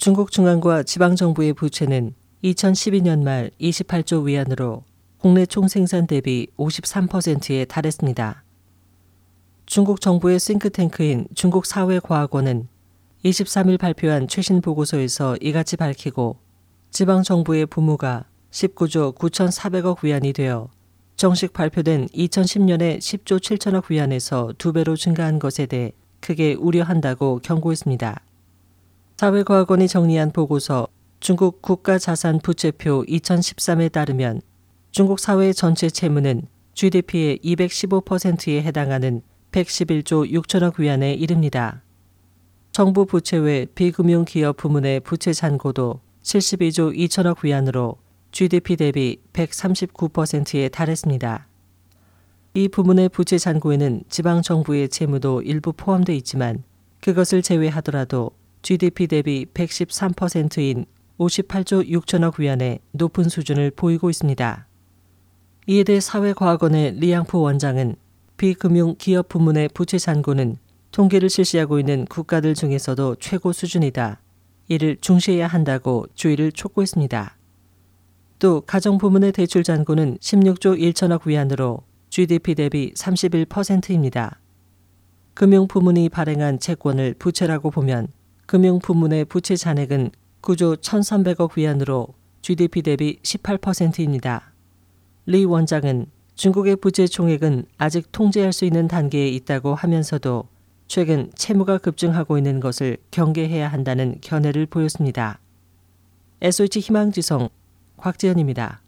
중국 중앙과 지방정부의 부채는 2012년 말 28조 위안으로 국내 총생산 대비 53%에 달했습니다. 중국 정부의 싱크탱크인 중국사회과학원은 23일 발표한 최신 보고서에서 이같이 밝히고 지방정부의 부무가 19조 9,400억 위안이 되어 정식 발표된 2010년의 10조 7천억 위안에서 두 배로 증가한 것에 대해 크게 우려한다고 경고했습니다. 사회과학원이 정리한 보고서 중국 국가자산 부채표 2013에 따르면 중국 사회 전체 채무는 GDP의 215%에 해당하는 111조 6천억 위안에 이릅니다. 정부 부채 외 비금융 기업 부문의 부채 잔고도 72조 2천억 위안으로 GDP 대비 139%에 달했습니다. 이 부문의 부채 잔고에는 지방 정부의 채무도 일부 포함되어 있지만 그것을 제외하더라도 GDP 대비 113%인 58조 6천억 위안의 높은 수준을 보이고 있습니다. 이에 대해 사회과학원의 리양포 원장은 비금융 기업 부문의 부채 잔고는 통계를 실시하고 있는 국가들 중에서도 최고 수준이다. 이를 중시해야 한다고 주의를 촉구했습니다. 또 가정 부문의 대출 잔고는 16조 1천억 위안으로 GDP 대비 31%입니다. 금융 부문이 발행한 채권을 부채라고 보면 금융 부문의 부채 잔액은 9조 1,300억 위안으로 GDP 대비 18%입니다. 리 원장은 중국의 부채 총액은 아직 통제할 수 있는 단계에 있다고 하면서도 최근 채무가 급증하고 있는 것을 경계해야 한다는 견해를 보였습니다. SOH 희망지성 곽지연입니다.